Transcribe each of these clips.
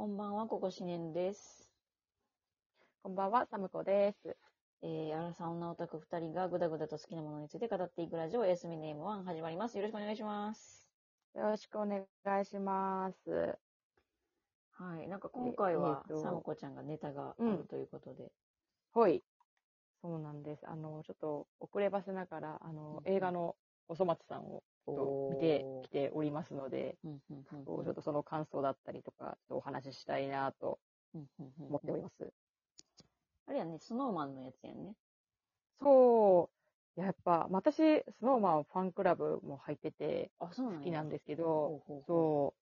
こんばんは、ここしねんです。こんばんは、サムコです。えー、アラサー女オタク二人がぐだぐだと好きなものについて語っていくラジオ、おやすみネーム1始まります。よろしくお願いします。よろしくお願いします。はい。なんか今回はえー、とサムコちゃんがネタがあうんるということで。ほい。そうなんです。あの、ちょっと遅ればせながら、あの、うん映画のおそ松さんを見てきておりますので、うんうんうんちょっとその感想だったりとか、ちょっとお話ししたいなと思っております。あれやね、スノーマンのやつやんね。そう。やっぱ、私、スノーマンファンクラブも入ってて好きなんですけど、そ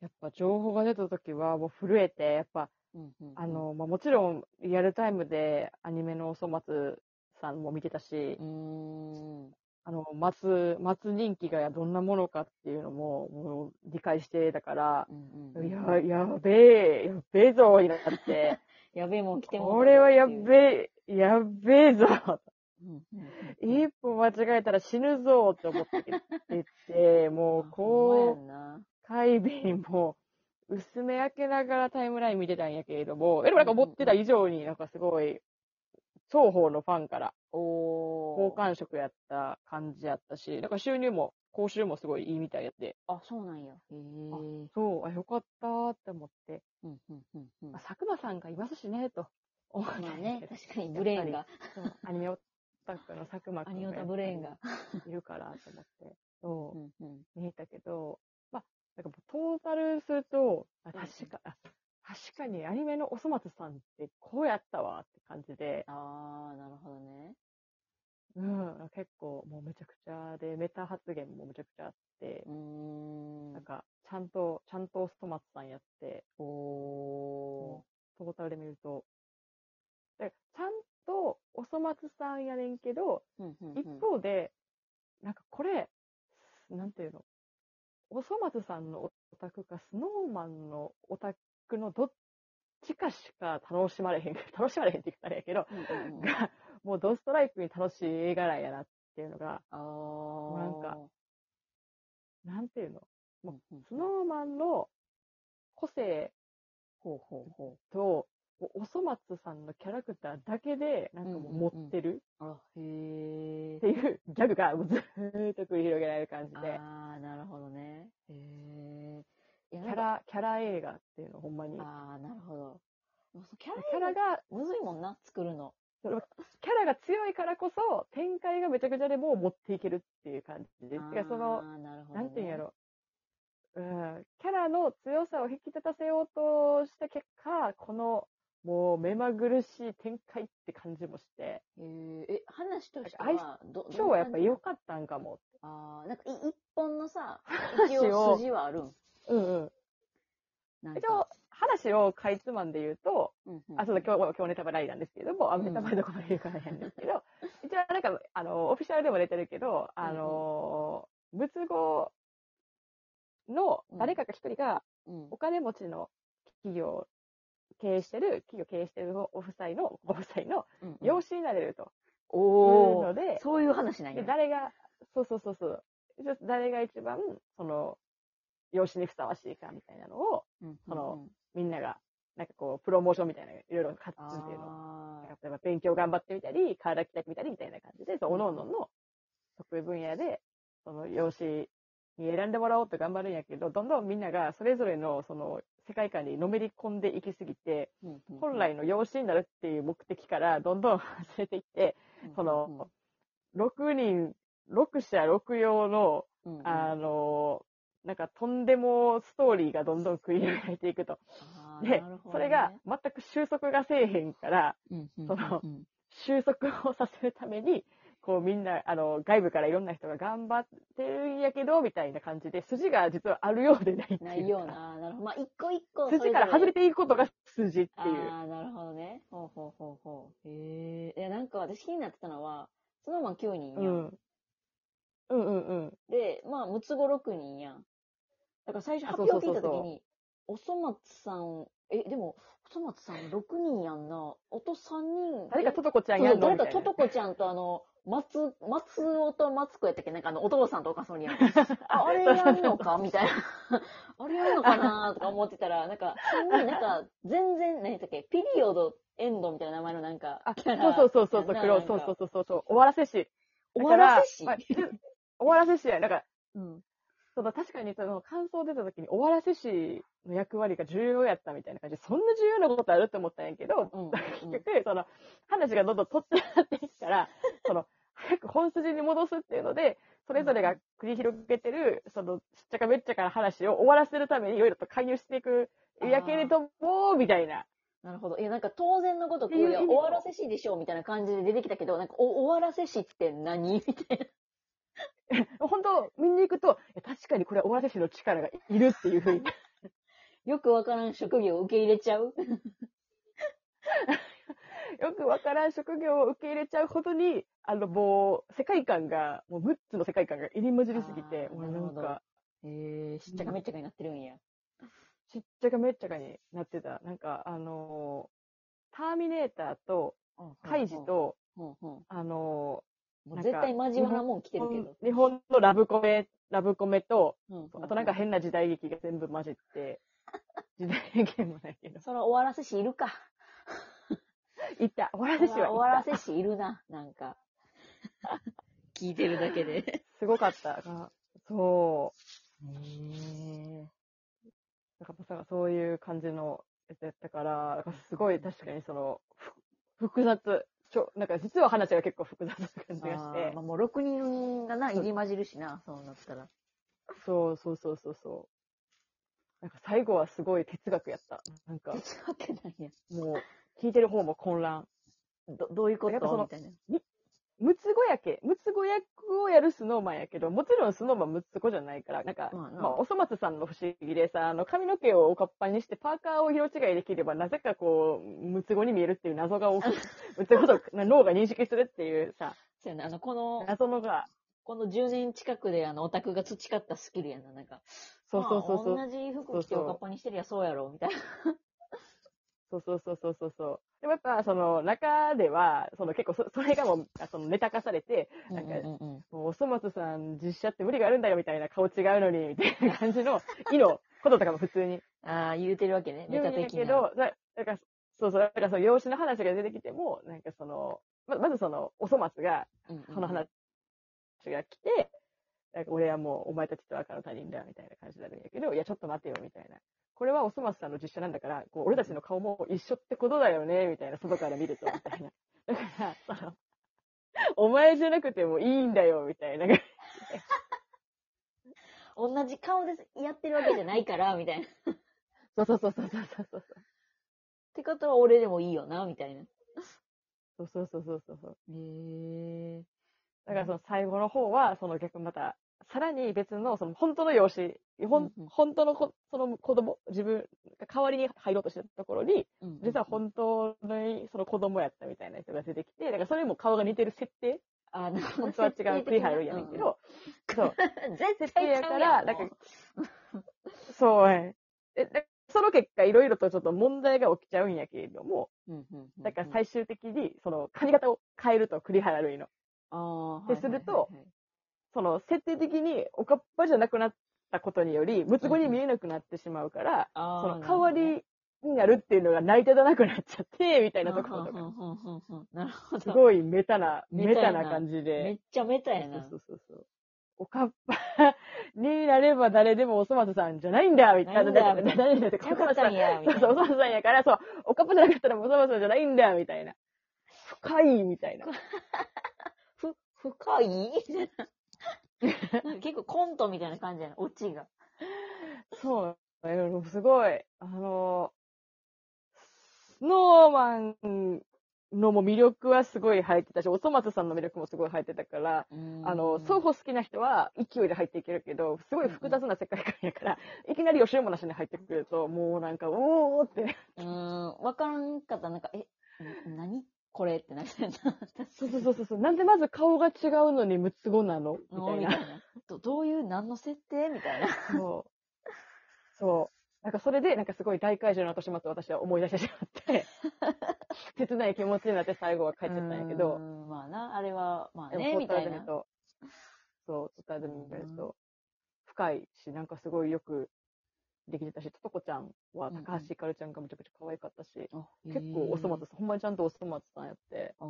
う。やっぱ情報が出た時はもう震えて、やっぱうんうんうんあ、の、まあ、もちろん、リアルタイムでアニメのおそ松さんも見てたし。あの、松、松人気がどんなものかっていうのも、もう理解してたから、うんうんうん。や、やべえ、やべえぞ、になって、やべえもん来てもこれはやべえ、やべえぞ、うんうんうん一歩間違えたら死ぬぞって思ってて、もう、あこう、ほんまやんな。海便も、薄め開けながらタイムライン見てたんやけれども、え、でもなんか思ってた以上になんかすごい、双方のファンからおー。好感触やった感じやったし、だから収入も、講習もすごいいいみたいやって、あ、そうなんや。へえ。そう、あ、よかったーって思って、うんうんうんうんあ佐久間さんがいますしね、と思って。まあね、確かにブレーンが、そうアニメオタクの佐久間君 アニオタブレーンが。いるからと思って、そうう、んうん見えたけど、まあ、なんかもうトータルすると、あ確か、あ確かにアニメのおそ松さんってこうやったわって感じで。うん、結構もうめちゃくちゃで、メタ発言もめちゃくちゃあって。うー、ん。なんか、ちゃんと、ちゃんとおそ松さんやって、おトータルで見ると、でちゃんとおそ松さんやねんけど、ー。うんうんうん。一方で、なんかこれ、なんていうの、おそ松さんのオタクか、スノーマンのオタクのどっちかしか楽しまれへん、楽しまれへんって言ったらやけど、うんうんうん。が、もうドストライクに楽しい映画なんやなっていうのが、あー。なんかなんていうの、うんうんうんスノーマンの個性ほうほうほと、おおそ松さんのキャラクターだけで、なんかもう持ってるう。あ、へーっていうギャグがもうずーっと繰り広げられる感じで、あー、なるほどね。へー。いやキャ、ラ、キャラ映画っていうのほんまに。あー、なるほど。キャラキャラが、むずいもんな、作るの。キャラが強いからこそ、展開がめちゃくちゃでもう持っていけるっていう感じです。そのなね。なんていうんやろ。うん、キャラの強さを引き立たせようとした結果、この、もう目まぐるしい展開って感じもして、へーえ、話としては、ど、今日はやっぱり良かったんかも。あー、なんかい一本のさ、話一応を筋はあるん？うんうん。なん一応、話をかいつまんで言うと、うんうん、あ、そうだ、今日、今日ネタバレなんですけれども、あ、うん。ネタバレどこまで言うからなんですけど、一応なんか、あの、オフィシャルでも出てるけど、あの、仏語の誰かが一人が、うんお金持ちの企業を経営してる、企業を経営してるお夫妻の、ご夫妻の養子になれると。いうおーので、そういう話なんでや。誰が、そうそうそうそう、誰が一番、その、養子にふさわしいかみたいなのを、うんうんうん。そのみんなが、なんかこう、プロモーションみたいな、いろいろ活動っていうの例えば勉強頑張ってみたり、体鍛えてみたりみたいな感じで、そう、おのおのの得意分野で、その養子に選んでもらおうと頑張るんやけど、どんどんみんながそれぞれのその世界観にのめり込んでいきすぎて、本来の養子になるっていう目的からどんどん外れていって、その、6人、6社6用の、あの、なんかとんでもストーリーがどんどん繰り広げていくと。であーなる、ほどそれが全く収束がせえへんから、ねうんうんその収束をさせるために、こうみんな、あの、外部からいろんな人が頑張ってるんやけど、みたいな感じで、筋が実はあるようでないっていうかないような、なるほど。まあ、一個一個。筋から外れてていくことが筋っていう。ああ、なるほどね。ほうほうほうほう。へえ。いや、なんか私気になってたのは、スノーマン9人やん。うん。うんうんうん。で、まあ、ムツゴ6人やん。だから最初あ発表聞いたときに、おそ松さん、え、でも、おそ松さん6人やんな。音3人。誰かトトコちゃんやんの？誰かトトコちゃんとあの、松、松尾と松子やったっけ？なんかあの、お父さんとお母さんにやる。あ あれやんのか？みたいな。あれやんのかなとか思ってたら、なんか、3人なんか、全然、何やったっけ？ピリオドエンドみたいな名前のなんか、あ、そうそうそうそう、そうそうそうそう、終わらせし。終わらせし 終わらせしや。だから、うん。その確かにその感想出た時に終わらせしの役割が重要やったみたいな感じで、そんな重要なことあるって思ったんやけど、うん。結局、その、話がどんどんとってなっていくから、その、早く本筋に戻すっていうので、それぞれが繰り広げてる、その、しっちゃかめっちゃかな話を終わらせるためにいろいろと介入していく、やけれども、みたいな。なるほど。いや、なんか当然のごとく、っていう終わらせしでしょみたいな感じで出てきたけど、なんか、お終わらせしって何みたいな。本当、見に行くと、にこれは終わらせしの力がいるっていうふうに。よくわからん職業を受け入れちゃう よくわからん職業を受け入れちゃうほどに、あの、もう、世界観が、もう6つの世界観が入り混じりすぎて、もうなんか、へえ、しっちゃかめっちゃかになってるんや。ちっちゃかめっちゃかになってた。なんか、あのーターミネーターと、カイジ、と、あのもう絶対交わらんもん来てーるけど。日本のラブコメ、ラブコメと、うんあとなんか変な時代劇が全部混じって、時代劇もないけど。その終わらせしいるか。いった。終わらせしは終わらせしいるな、なんか。聞いてるだけで。すごかったが。そう。へえ。なんかさ、そういう感じのやつやったから、すごい確かにその、ふ複雑。ちょ、なんか実は話が結構複雑な感じがしあてーま。あ、もう6人がな、入り混じるしな、そうなったら。そうそうそうそうそう。なんか最後はすごい哲学やった。なんか、哲学なんや。もう、聞いてる方も混乱。ど、どういうこと？みたいな。ムツゴやけ、ムツゴ役をやるスノーマンやけど、もちろんスノーマンムツゴじゃないから、なんか、まあなまあ、おそ松さんの不思議でさ、あの、髪の毛をおかっぱにしてパーカーを色違いできれば、なぜかこう、ムツゴに見えるっていう謎が多く、ムツゴと脳が認識するっていうさ、そうやな、あの、この、謎のが、この10年近くで、あの、オタクが培ったスキルやな、なんか。そうそうそうそうまあ同じ服着ておかっぱにしてりゃそうやろ、みたいな。そうそうそうそうそうそう。でもやっぱ、その、中では、その結構そ、それがもう、あそのネタ化されて、なんかもう、おそ松さん実写って無理があるんだよみたいな顔違うのに、みたいな感じの、意のこととかも普通にああ、言うてるわけね、メ言うんやタ的な。けど、だだから、そうそう、だからその養子の話が出てきても、なんかその、ままずその、おそ松が、その話が来て、なんか俺はもうお前たちと赤の他人だ、みたいな感じになるんやけど、いや、ちょっと待てよ、みたいな。これはおそ松さんの実写なんだから、こう、俺たちの顔も一緒ってことだよね、みたいな、外から見ると、みたいな。だから、その、お前じゃなくてもいいんだよ、みたいな。同じ顔でやってるわけじゃないから、みたいな。っそうそうそうそうそうそう。てことは俺でもいいよな、みたいな。へそうそうそうそうそうそう。え。だからその最後の方は、その逆にまた、さらに別の、その本当の養子、ほんうん。うん本当のこその子供、自分が代わりに入ろうとしてたところに、実は本当にその子供やったみたいな人が出てきて、だからそれも顔が似てる設定？あ、なるほど。本当は違う栗原やねんけど、そう。絶設定対ややから、ん。なんもかう、そう。え、でその結果、いろいろとちょっと問題が起きちゃうんやけれども、うんうんうんうん。だから最終的に、その髪型を変えると、栗原類の。あーってすると、その、設定的におかっぱじゃなくなったことにより、ムツゴに見えなくなってしまうから、その代わりになるっていうのが泣いてたなくなっちゃって、みたいなところとか。すごいメタな、メメタやな感じめでっ。ちゃメタやな。そうそうそう。おかっぱになれば誰でもおそ松さんじゃないんだ、みたいな。だって、ちゃうかったんや、そうそう、おな。そ松さんやから、そう、おかっぱじゃなかったらおそ松さんじゃないんだ、みたいな。深い、みたいな。ふ、深いみたいな。結構コントみたいな感じやな、オチが。そう、えーすごい、あの、スノーマンのも魅力はすごい入ってたし、おそ松さんの魅力もすごい入ってたから、あの、双方好きな人は勢いで入っていけるけど、すごい複雑な世界観やから、いきなり吉野もなしに入ってくると、もうなんか、おーって。うーん、わからんかった。らなんか、え、ん何？これってなってたな。そうそうそうそう。なんでまず顔が違うのにムツゴなの？みたいな。どどういう、何の設定？みたいな。そう。そう。なんかそれで、なんかすごい大怪獣の後始末を私は思い出してしまって、切ない気持ちになって最後は帰っちゃったんやけど、んまあな。あれは、まあね、みたいなそう、トータルで見ると、深いし、なんかすごいよくできてたし、ととこちゃんはうんうん高橋ひかるちゃんがめちゃくちゃ可愛かったし、あ結構おそ松さん、ほんまにちゃんとおそ松さんやって、お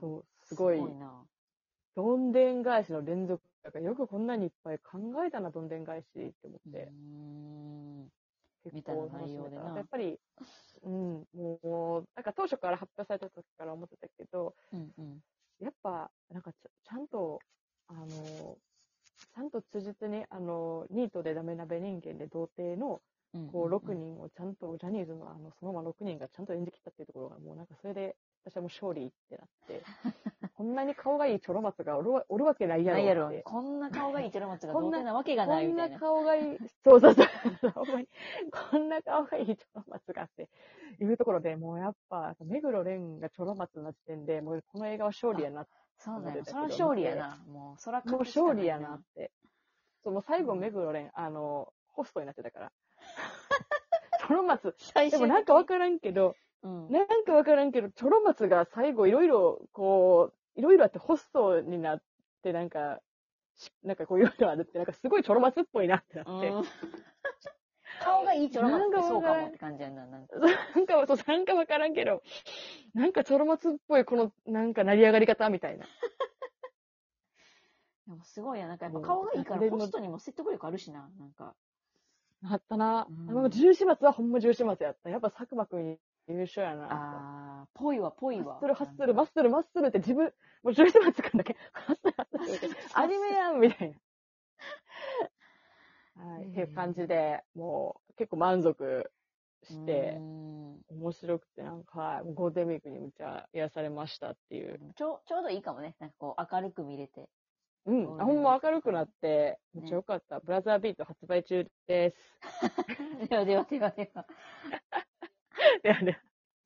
ー。そう、すごい、な。どんでん返しの連続だから、よくこんなにいっぱい考えたな、どんでん返しって思って、うーん結構楽しめた。内容でなやっぱり、うん、もう、なんか当初から発表された時から思ってたけど、うんうん。やっぱ、なんかちゃんと、あの、ちゃんと通じてに、あの、ニートでダメ鍋人間で童貞の、うんこう、6ん。人をちゃんと、ジャニーズのあの、そのまま6人がちゃんと演じきったっていうところが、もうなんかそれで、私はもう勝利ってなって、こんなに顔がいいチョロ松がおるわおるわけないやろないやろって。。こんな顔がいいチョロ松がこんなわけがなないみたいな。顔がいい、そうそうそう、ほんまに、こんな顔がいいチョロ松がっていうところで、もうやっぱ、目黒蓮がチョロ松な時点で、もうこの映画は勝利やなってそうだよ。そら勝利やな。もう、そらもう勝利やなって。そう、もう最後、目黒蓮、あの、ホストになってたから。チョロ松。最でもなんかわかからんけど、うん。なんかわからんけど、チョロ松が最後いろいろ、こう、いろいろあってホストになって、なんか、しなんかこういろいろあるって、なんかすごいチョロ松っぽいなってなって。うん顔がいいチョロ松ってそうかもって感じやんな。なんかなんか、そう、なんかわからんけど、なんかチョロ松っぽいこの、なんか成り上がり方みたいな。でもすごいや。なんかやっぱ顔がいいから、ホストにも説得力あるしな。なんか。あったな。うん重始末はほんま重始末やった。やっぱ佐久間くん優秀やな。あー、ぽいわ、ぽいわ。ハッスル、ハッスル、マッスル、マッスルって自分、もう重始末くんだけ、ハッスル、ハッスルって、アニメやんみたいな。はい。っていう感じで、もう結構満足してう、ん面白くて、なんか、はいゴールデンウィークにむっちゃ癒されましたっていう。ちょちょうどいいかもね。なんかこう、明るく見れて。うん。あほんま明るくなって、めっちゃよかった。ブラザービート発売中です。ではではではでは。ではでは。